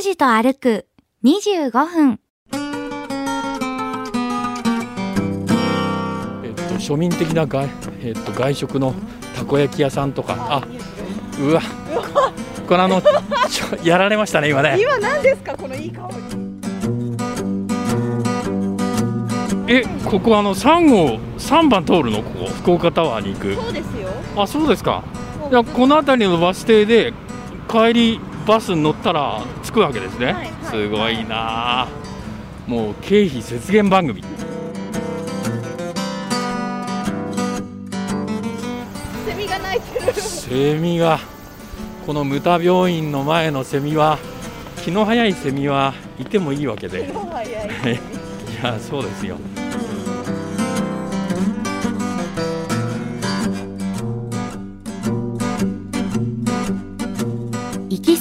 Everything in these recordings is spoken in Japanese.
拓司と歩く25分。えっと、庶民的な外,、えっと、外食のたこ焼き屋さんとか。あうわ。これあの やられましたね今ね。今何ですかこのいい香り。えここあの3号3番通るの？ここ。福岡タワーに行く。そうですよ。あそうですか。いやこの辺りのバス停で帰りバスに乗ったら着くわけですね、はいはい。すごいな。あもう経費節減番組。セミが鳴いてる。セミがこのムタ病院の前のセミは気の早いセミはいてもいいわけで。い。もはやいやそうですよ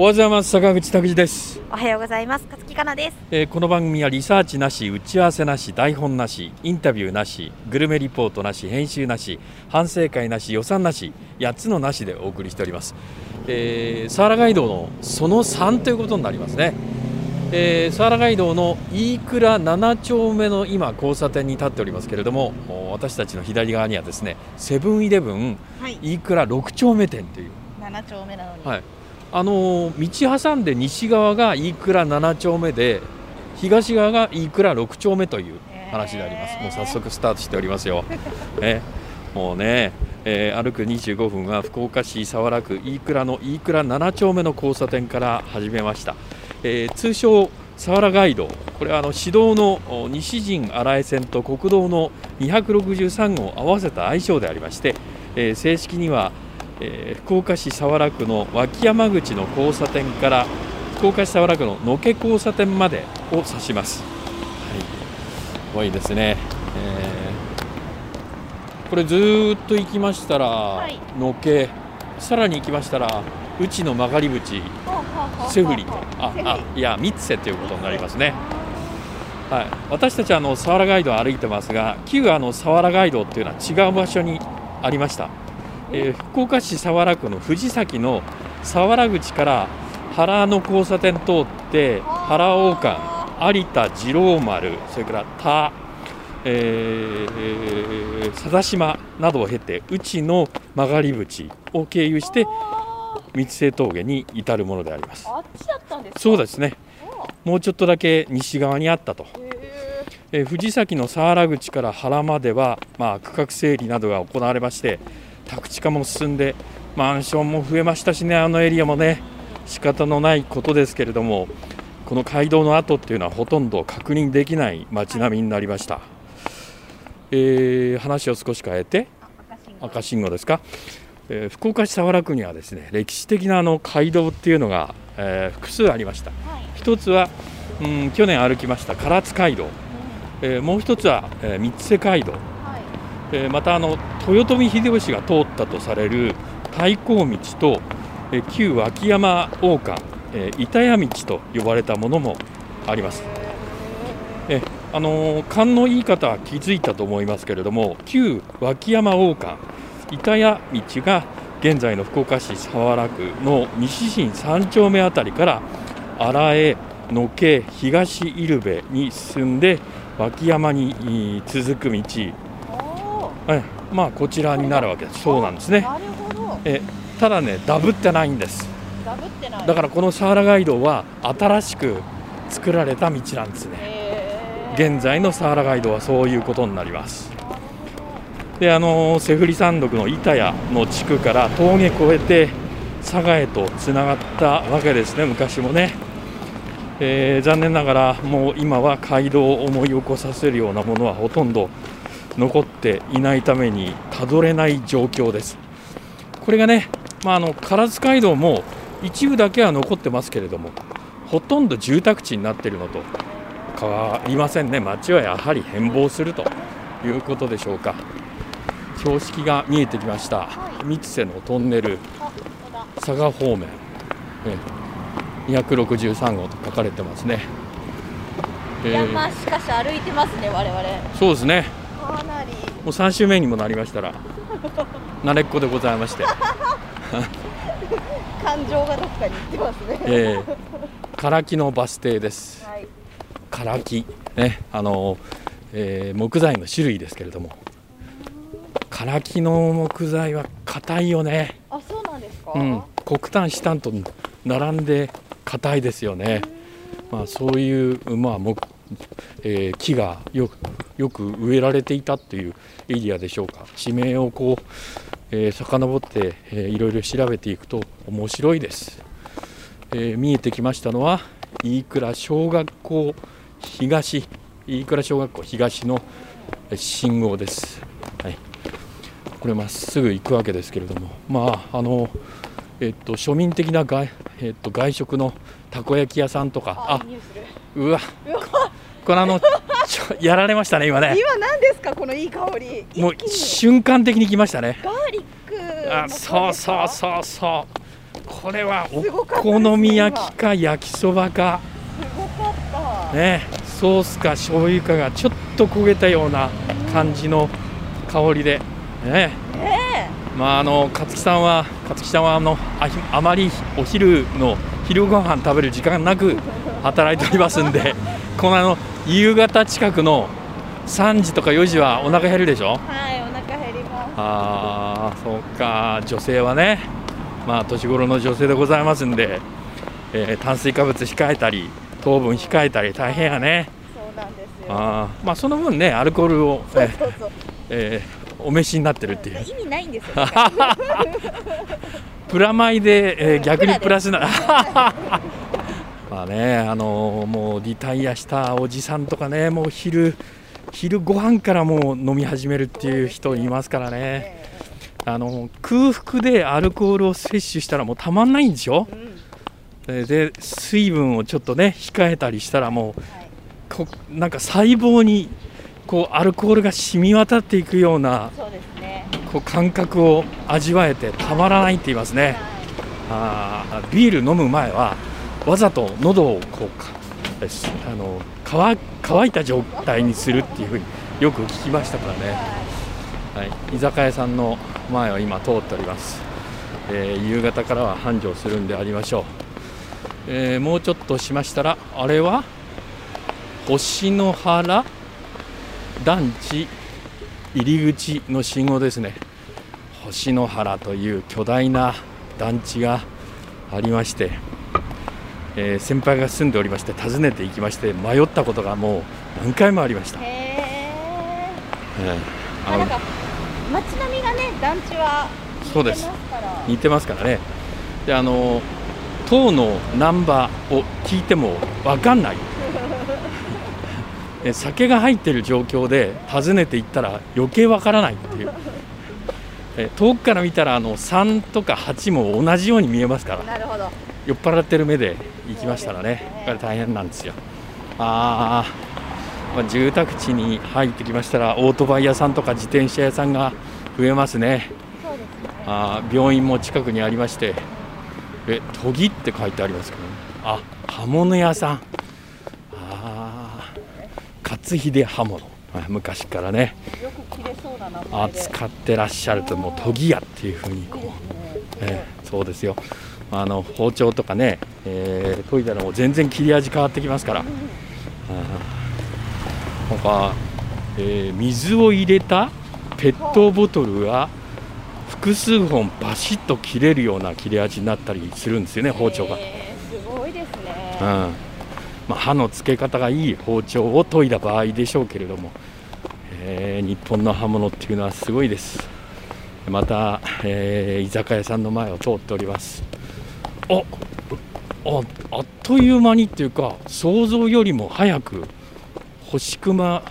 おはようございます。坂口拓司です、おはようございます。勝木かなです。えーこの番組はリサーチなし打ち合わせなし台本なしインタビューなしグルメリポートなし編集なし反省会なし予算なし8つのなしでお送りしております、えー、サハラ街道のその3ということになりますね。えー、サハラ街道の飯倉7丁目の今交差点に立っておりますけれどもお私たちの左側にはですねセブンイレブンはい。飯倉6丁目店という。7丁目なのに、はい、あのー道挟んで西側が飯倉7丁目で東側が飯倉6丁目という話であります、へー。もう早速スタートしておりますよ、ね、もうね、えー歩く25分は福岡市早良区飯倉の飯倉7丁目の交差点から始めました、えー通称佐原街道これはあの市道のお西陣新井線と国道の263号を合わせた愛称でありまして、えー正式にはえー福岡市早良区の脇山口の交差点から福岡市早良区の野毛交差点までを指します。はい、すごいですね。えーこれずーっと行きましたら、い。野毛、さらに行きましたら内の曲がり口、セフリ。と、ああいや三瀬ということになりますね。はい、私たちはあの佐原街道を歩いてますが旧あの佐原街道っていうのは違う場所にありました、えー福岡市佐原区の藤崎の佐原口から原の交差点通って原王冠有田次郎丸それから田、えー、佐田島などを経て内の曲がり口を経由して三瀬峠に至るものであります。あっちだったんですか？そうですね。もうちょっとだけ西側にあったと。えー藤崎の佐原口から原までは、まあ、区画整理などが行われまして宅地化も進んでマンションも増えましたしねあのエリアもね。仕方のないことですけれどもこの街道の跡っていうのはほとんど確認できない街並みになりました、えー話を少し変えて赤信号。ですか、えー福岡市佐原区にはですね歴史的なあの街道っていうのが、えー複数ありました。一つは、うん、去年歩きました唐津街道。えーもう一つは、えー三瀬街道、はいえまたあの豊臣秀吉が通ったとされる太閤道と、え旧脇山王冠、え板谷道と呼ばれたものもあります。えあの勘のいい方は気づいたと思いますけれども旧脇山王冠板谷道が現在の福岡市早良区の西新3丁目あたりから荒江野毛東入部に進んで脇山に続く道、えまあ、こちらになるわけです。そうなんですね。なるほど。えただねダブってないんです。ダブってない。だからこのサハラ街道は新しく作られた道なんですね。現在のサハラ街道はそういうことになります。であのセフリ山麓の板谷の地区から峠越えて佐賀へとつながったわけですね昔もね、えー残念ながらもう今は街道を思い起こさせるようなものはほとんど残っていないためにたどれない状況です。これがね、まあ、あの唐津街道も一部だけは残ってますけれどもほとんど住宅地になっているのと変わりませんね。街はやはり変貌するということでしょうか。標識が見えてきました、は三瀬のトンネル。佐賀方面、ええ263号と書かれてますね、えいや、ーまあ、しかし歩いてますね、我々。そうですねかなり。もう3週目にもなりましたら慣れっこでございまして、感情がどっかに行ってますね。えー、唐木のバス停です。はい。唐木ねあの、えー木材の種類ですけれども。唐木の木材は硬いよね。あ、そうなんですか？うん、黒炭シタンと並んで硬いですよね、まあ、そういう、まあ木えー木がよくよく植えられていたというエリアでしょうか。地名をこう、えー、遡って、えーいろいろ調べていくと面白いです、えー見えてきましたのは飯倉小学校東飯倉小学校東のえー信号です、はい、これまっすぐ行くわけですけれども。まああのえっと庶民的な外,、えっと、外食のたこ焼き屋さんとか。あ。うわこれあのやられましたね今ね。今何ですか、このいい香り。もう瞬間的に来ましたね。ガーリック。あそうそうそうそう。これはお好み焼きか焼きそばか。すごかった。ねソースか醤油かがちょっと焦げたような感じの香りで。ね。ねまああの勝木さんは勝木さんはあのあひあまりお昼の昼ご飯食べる時間なく働いておりますんでこのあの夕方近くの3時とか4時はお腹減るでしょ？え。はい、お腹減ります。ああそうか女性はねまあ年頃の女性でございますんで、えー炭水化物控えたり糖分控えたり大変やねそうなんですよ。あーまあその分ねアルコールを、そうえそうそう。えーお召しになってるっていう意味ないんですよ。プラマイで、えー逆にププララスな まあねあのーもうリタイアしたおじさんとかねもう昼昼ご飯からもう飲み始めるっていう人いますからねえあの空腹でアルコールを摂取したらもうたまんないんでしょ？えうん。でで水分をちょっとね控えたりしたらもうはい。こなんか細胞にこうアルコールが染み渡っていくようなそうですね。こう感覚を味わえてたまらないって言いますね。はあービール飲む前はわざと喉をこうかあの乾乾いた状態にするっていうふうによく聞きましたからい。ね、ははい、居酒屋さんの前を今通っております、えー夕方からは繁盛するんでありましょう、えーもうちょっとしましたらあれは星の原団地入り口の信号ですね星の原という巨大な団地がありまして、えー先輩が住んでおりまして訪ねていきまして迷ったことがもう何回もありました、い。へえ。えーあ、なんか街並みがね、団地はそうです似てますから。ねであの塔のナンバーを聞いても分かんないえ 酒が入ってる状況で訪ねていったら余計分からないっていう。え遠くから見たらあの3とか8も同じように見えますから。なるほど。酔っ払ってる目で行きましたらねね。これ大変なんですよ。あー、まあ住宅地に入ってきましたらオートバイ屋さんとか自転車屋さんが増えますね。そうですね。あー。病院も近くにありまして。え研ぎって書いてありますけど、あ刃物屋さん。あー勝秀刃物。あ昔からね。扱ってらっしゃるともう研ぎ屋っていうふうにこう、えーそうですよ。あの包丁とかね、えー研いだらもう全然切り味変わってきますから、あーなんか、えー水を入れたペットボトルが複数本バシッと切れるような切れ味になったりするんですよね包丁が、えーすごいですね。うんまあ、刃の付け方がいい包丁を研いだ場合でしょうけれども、えー日本の刃物っていうのはすごいです。また、えー居酒屋さんの前を通っております。あああっという間にっていうか想像よりも早く星熊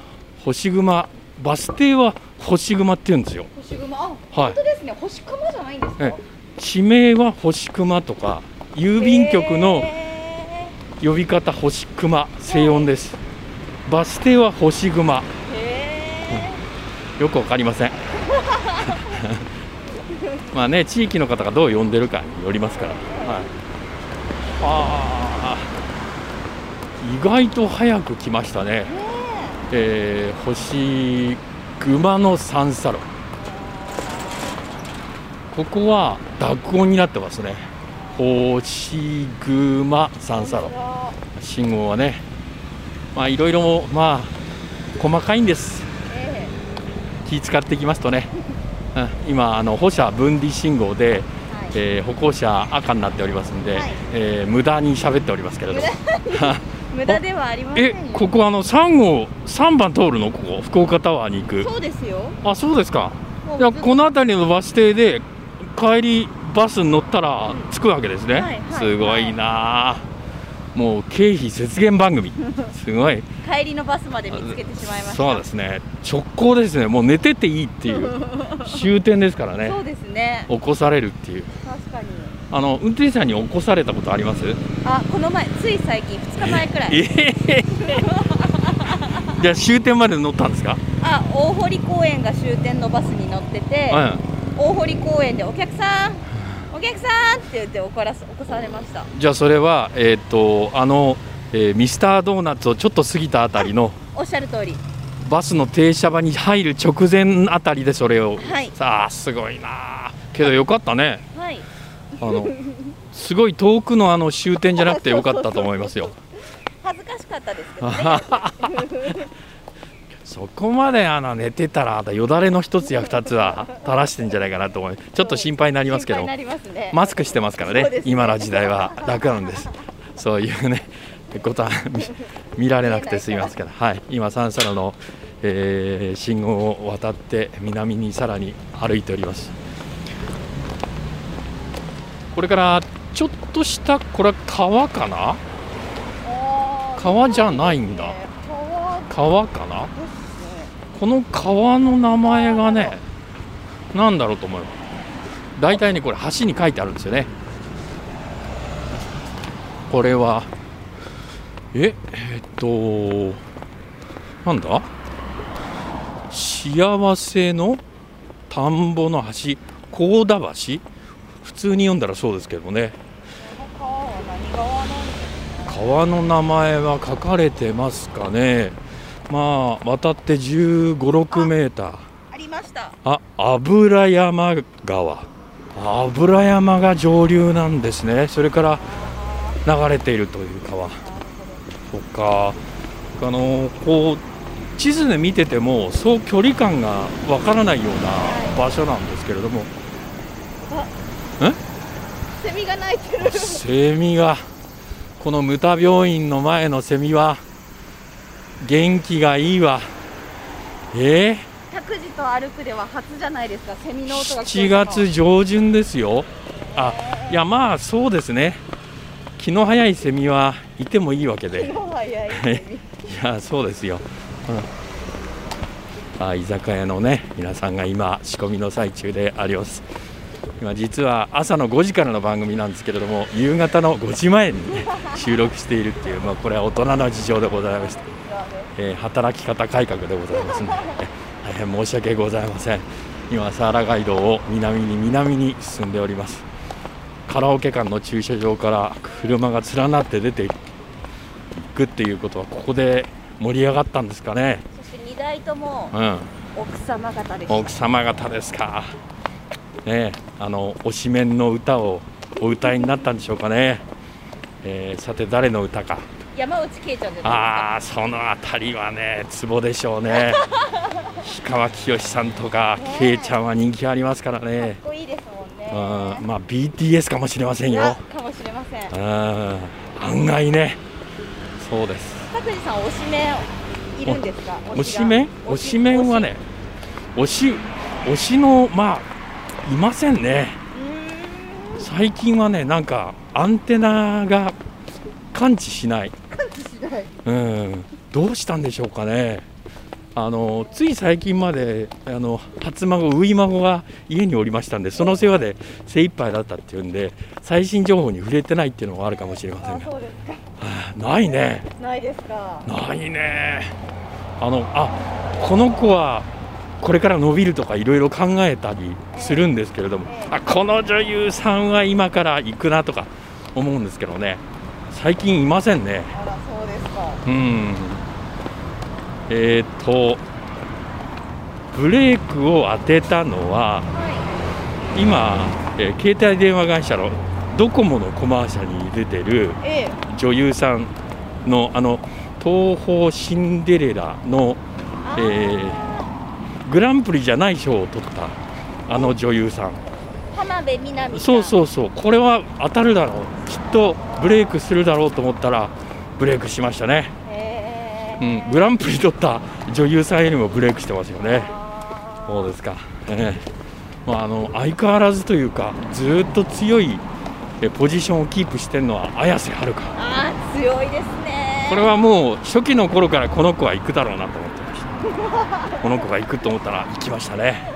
星熊バス停は星熊って言うんですよ。星熊、あ、はい。本当ですね。星熊じゃないんですか？え地名は星熊とか郵便局のへ呼び方星熊静音です。バス停は星熊。へよくわかりません。まあね地域の方がどう呼んでるかによりますから、はい、意外と早く来ました。ね。え。ー、星熊の三サロここは濁音になってますね星熊三サロ。信号はねまあいろいろまあ細かいんです。え気使ってきますとね、うん、今あの歩車分離信号で、はい。えー歩行者赤になっておりますんで、はい。えー無駄に喋っておりますけれども。無駄 ではありませんえよここあの3号3番通るの？ここ福岡タワーに行く。そうですよ。あそうですか。いやこの辺りのバス停で帰りバスに乗ったら着くわけですね、はいはい。すごいな。あもう経費節減番組。すごい。帰りのバスまで見つけてしまいました。そうですね。直行ですね。もう寝てていいっていう。終点ですからね。そうですね。起こされるっていう。確かに。あの運転手さんに起こされたことあります？あこの前つい最近2日前くらい。ええ。じゃあ終点まで乗ったんですか、あ大堀公園が終点のバスに乗っててうん。大堀公園でお客さんお客さんって言って怒らす起こされました。じゃあそれはえーっとあの、えーミスタードーナツをちょっと過ぎたあたりのおっしゃる通り。バスの停車場に入る直前あたりでそれを。はい。さあすごいな。あけどよかったね。はい。あのすごい遠くのあの終点じゃなくてよかったと思いますよ。恥ずかしかったですけどね そこまであの寝てたらよだれの一つや二つは垂らしてんじゃないかなと思いちょっと心配になりますけど心配になりますね。マスクしてますからね。ね。今の時代は。楽なんです。そういうねことは見見られなくてすみませんから、はい、今三サロの、えー信号を渡って南にさらに歩いております。これからちょっとしたこれは川かな？川じゃないんだ川川かな？この川の名前がねなんだろうと思う大体ねこれ橋に書いてあるんですよね。これはええーっとなんだ？幸せの田んぼの橋？高田橋？普通に読んだらそうですけどね。川の名前は書かれてますかねまあ渡って1 5 6メーター。ありました。あ油山川。油山が上流なんですね。それから流れているという川。そっか。あのこう地図で見ててもそう距離感がわからないような場所なんですけれども。セミが鳴いてる。セミが。このムタ病院の前のセミは元気がいいわ。え？ー拓司と歩くでは初じゃないですか。セミの音が聞7こえたの。月上旬ですよ。あいやまあそうですね。気の早いセミはいてもいいわけで。気の早いセミ。いやそうですよ、うん、あ居酒屋のね皆さんが今仕込みの最中であります。今実は朝の5時からの番組なんですけれども夕方の5時前に、ね、収録しているっていう、まあ、これは大人の事情でございまして、えー働き方改革でございますので、え大変申し訳ございません。今サーラ街道を南に南に進んでおります。カラオケ館の駐車場から車が連なって出ていくっていうことはここで盛り上がったんですかね、そして2台ともうん、奥様方でした奥様方ですか。ねえあの推しメンの歌をお歌いになったんでしょうかね、えーさて誰の歌か山内圭ちゃんじゃないですか。ああそのあたりはねツボでしょうね。氷川きよしさんとかねえけいちゃんは人気ありますからかね。っこいいですもんね。うんまあ BTS かもしれませんよ。かもしれません。うん案外ね。そうです。拓司さん推しメンいるんですか？推しメン？推しメンはね推し。推しのまあいませんね。最近はねなんかアンテナが感知しないうん。どうしたんでしょうかね。あのつい最近まであの初孫初孫が家におりましたんでその世話で精一杯だったっていうんで最新情報に触れてないっていうのがあるかもしれませんが。あないね。ないですか。ないね。あのあこの子はこれから伸びるとかいろいろ考えたりするんですけれども、ええあこの女優さんは今から行くなとか思うんですけどね。最近いませんねうん。えっ、とブレークを当てたのはは今、えー携帯電話会社のドコモのコマーシャルに出てる女優さんのあの東宝シンデレラのあえーグランプリじゃない賞を取ったあの女優さん。浜辺美波そうそうそう。これは当たるだろう。きっとブレイクするだろうと思ったらブレイクしましたね、うん、グランプリ取った女優さんよりもブレイクしてますよね。あそうですか、ええ。まあ、あの相変わらずというかずーっと強いえポジションをキープしてるのは綾瀬はるか。あー強いですね。これはもう初期の頃からこの子は行くだろうなと思ってました。この子が行くと思ったら行きましたね。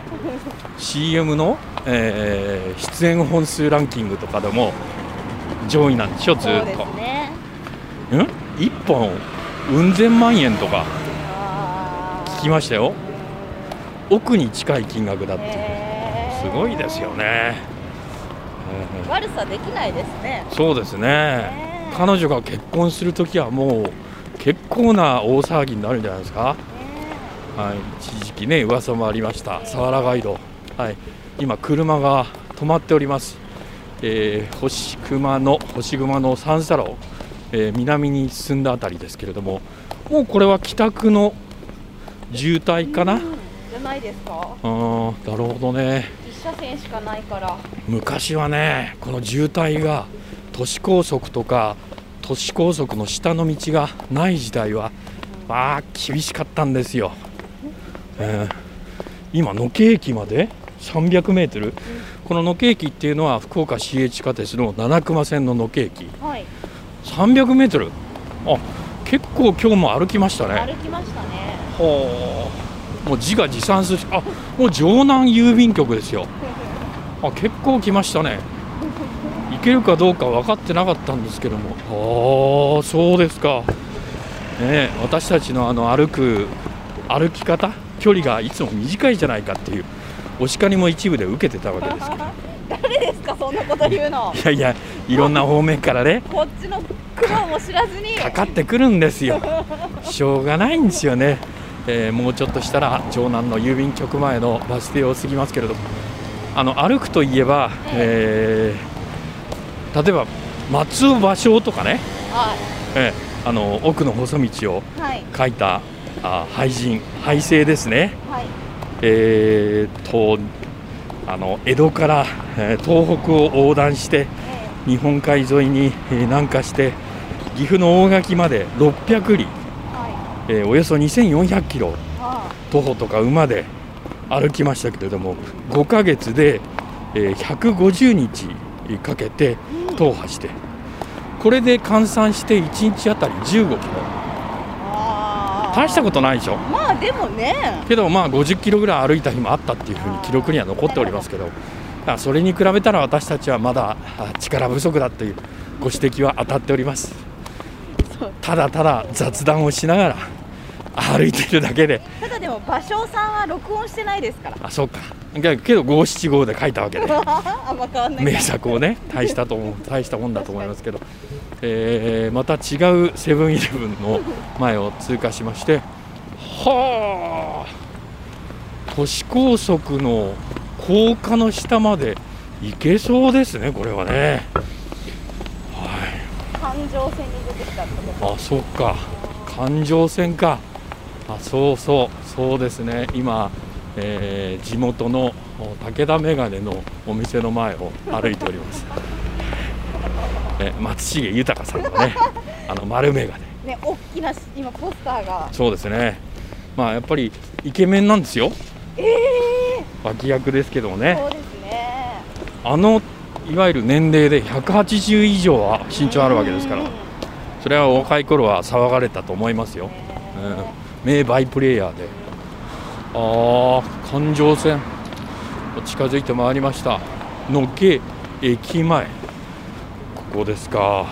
CM の、えー出演本数ランキングとかでも上位なんでしょずそうでーっと、すねうん？1本うん千万円とか。あ聞きましたよ。億に近い金額だって。いうへー。すごいですよね、えー悪さできないですね。そうですね。ね。え彼女が結婚するときはもう結構な大騒ぎになるんじゃないですか。はい、一時期ね噂もありました。佐原ガイド、はい、今車が止まっております、えー星熊の星熊の三叉路、えー南に進んだあたりですけれどももうこれは帰宅の渋滞かな、うんじゃないですか？あーなるほどね。一車線しかないから。昔はねこの渋滞が都市高速とか都市高速の下の道がない時代はまあ厳しかったんですよ、えー今野毛駅まで？300メートル？この野毛駅っていうのは福岡市営地下鉄の七熊線の野毛駅。はい300メートル。あ結構今日も歩きましたね。歩きましたね。ほう。もう自画自賛する。あもう城南郵便局ですよ。あ結構来ましたね。行けるかどうか分かってなかったんですけども。ああそうですか。ねえ私たちのあの歩く歩き方距離がいつも短いじゃないかっていうお叱りも一部で受けてたわけですけど 誰ですかそんなこと言うの。いやいやいろんな方面からね。こっちの苦労も知らずに。かかってくるんですよ。しょうがないんですよね、えーもうちょっとしたら城南の郵便局前のバス停を過ぎますけれども。あの歩くといえば、えー例えば松尾芭蕉とかね、はえーあの奥の細道をいはい。書いたあ俳人俳声ですね。はい。えーとあの江戸から、えー東北を横断してえ日本海沿いに、えー南下して岐阜の大垣まで600里えはえーおよそ2400キロ徒歩とか馬で歩きましたけれども5ヶ月で、えー150日かけて踏破してこれで換算して1日あたり15キロ。あ大したことないでしょ？まあでもね。けどまあ50キロぐらい歩いた日もあったっていうふうに記録には残っておりますけど。あそれに比べたら私たちはまだあ力不足だというご指摘は当たっております。ただただ雑談をしながら歩いているだけで。ただでも芭蕉さんは録音してないですから。あそうか。けけど五七五で書いたわけで。名作をね大したと思う 大したもんだと思いますけど、えーまた違うセブンイレブンの前を通過しましてはあ。都市高速の高架の下まで行けそうですねこれはね。はい環状線に出てきたってこと。あそっか。環状線か。あそうそう。そうですね。今、えー地元のお武田メガネのお店の前を歩いております。え 松重豊さんのね あの丸メガネ。ね大きなし今ポスターが。そうですね。まあやっぱりイケメンなんですよええ脇役ですけどもね。そうですね。あのいわゆる年齢で180以上は身長あるわけですから。うんそれはお若い頃は騒がれたと思いますよ。うん、名バイプレーヤーで。あー環状線。近づいてまいりました。野毛駅前。ここですか。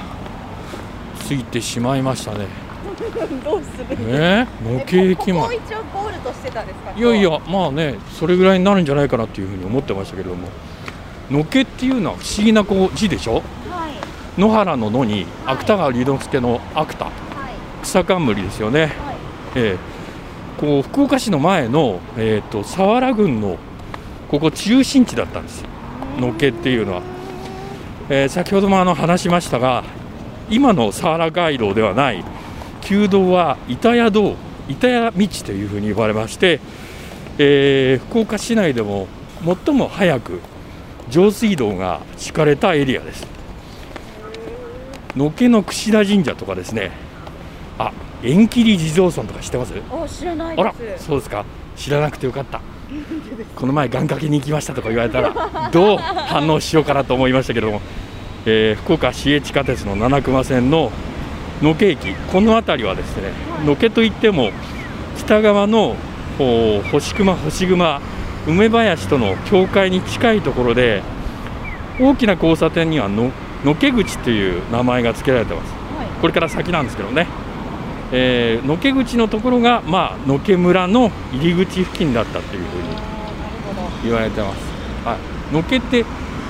ついてしまいましたね どうする？えー、のけ駅前一応ゴールとしてたんですか？いやいやまあねそれぐらいになるんじゃないかなっていうふうに思ってましたけれども。のけっていうのは不思議なこう字でしょ？はい。野原の野にはい。芥川龍之介の芥。はい。草冠ですよね、はい。ええ。こう福岡市の前の、えー、と佐原郡のここ中心地だったんですよ。のけっていうのは、えー先ほどもあの話しましたが今の佐原街道ではない旧道は板谷道板谷道というふうに呼ばれまして、えー福岡市内でも最も早く上水道が敷かれたエリアです。野毛の櫛田神社とかですね。あ縁切り地蔵尊とか知ってます？お知らないあらそうですか。知らなくてよかった。この前願掛けに行きましたとか言われたら どう反応しようかなと思いましたけども、えー福岡市営地下鉄の七熊線の野毛駅この辺りはですね野毛といっても北側の星熊星熊梅林との境界に近いところで大きな交差点にはの野毛口という名前が付けられてます。はい。これから先なんですけどね、えー、野毛口のところが、まあ、野毛村の入り口付近だったというふうに言われてます、はい、野毛って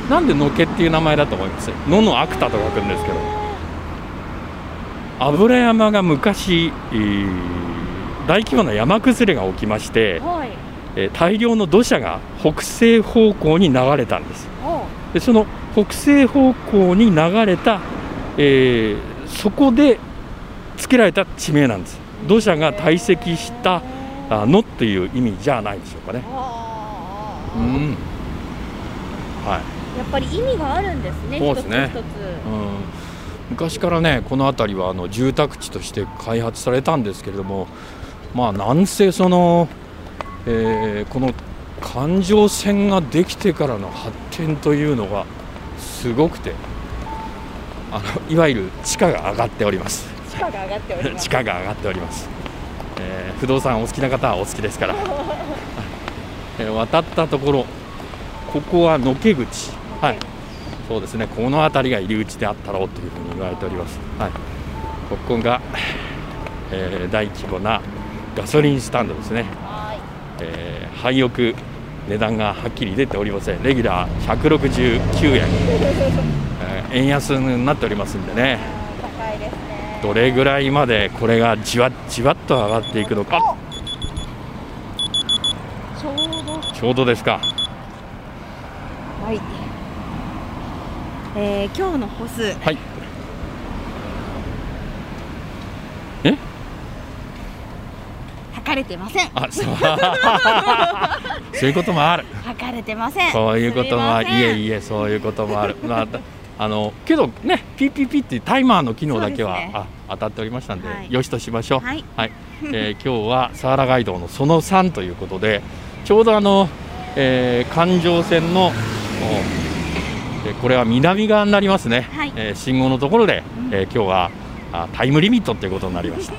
なんで野毛っていう名前だと思います？野の芥と書くんですけど油山が昔、えー大規模な山崩れが起きまして、はい。えー大量の土砂が北西方向に流れたんです。おでその北西方向に流れた、えーそこで付けられた地名なんです。土砂が堆積したあのっていう意味じゃないでしょうかね。うん。はい。やっぱり意味があるんですねそうですね。一つ一つ。うん昔からねこの辺りはあの住宅地として開発されたんですけれどもまあなんせその、えーこの環状線ができてからの発展というのがすごくてあのいわゆる地価が上がっております。地価が上がっております。地価が上がっております、えー不動産お好きな方はお好きですから、えー渡ったところここは野毛口。はいそうですね。この辺りが入り口であったろうというふうに言われております。はい。ここが、えー大規模なガソリンスタンドですね、はい。えー廃屋値段がはっきり出ておりません。レギュラー169円、えー円安になっておりますんでね。高いですね。どれぐらいまでこれがじわっじわっと上がっていくのか。あちょうど。ちょうどですか。はいえー、今日の歩数。はい。え？測れてません。あそう。そういうこともある。測れてません。そういうこともある。すみません。いえいえそういうこともある。まああのけどね PPP っていうタイマーの機能だけは、ね。あ当たっておりましたんで、はい。よしとしましょう。はい。はい、えー 今日は佐原街道のその3ということでちょうどあの、えー環状線のおえーこれは南側になりますね、はいえー信号のところで、うんえー今日はあタイムリミットということになりました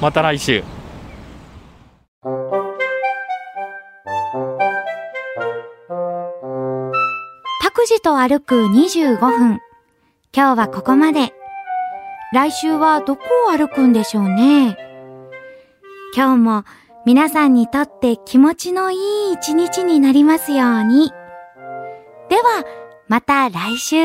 また来週拓司と歩く25分。今日はここまで。来週はどこを歩くんでしょうね。今日も皆さんにとって気持ちのいい一日になりますように。では、また来週。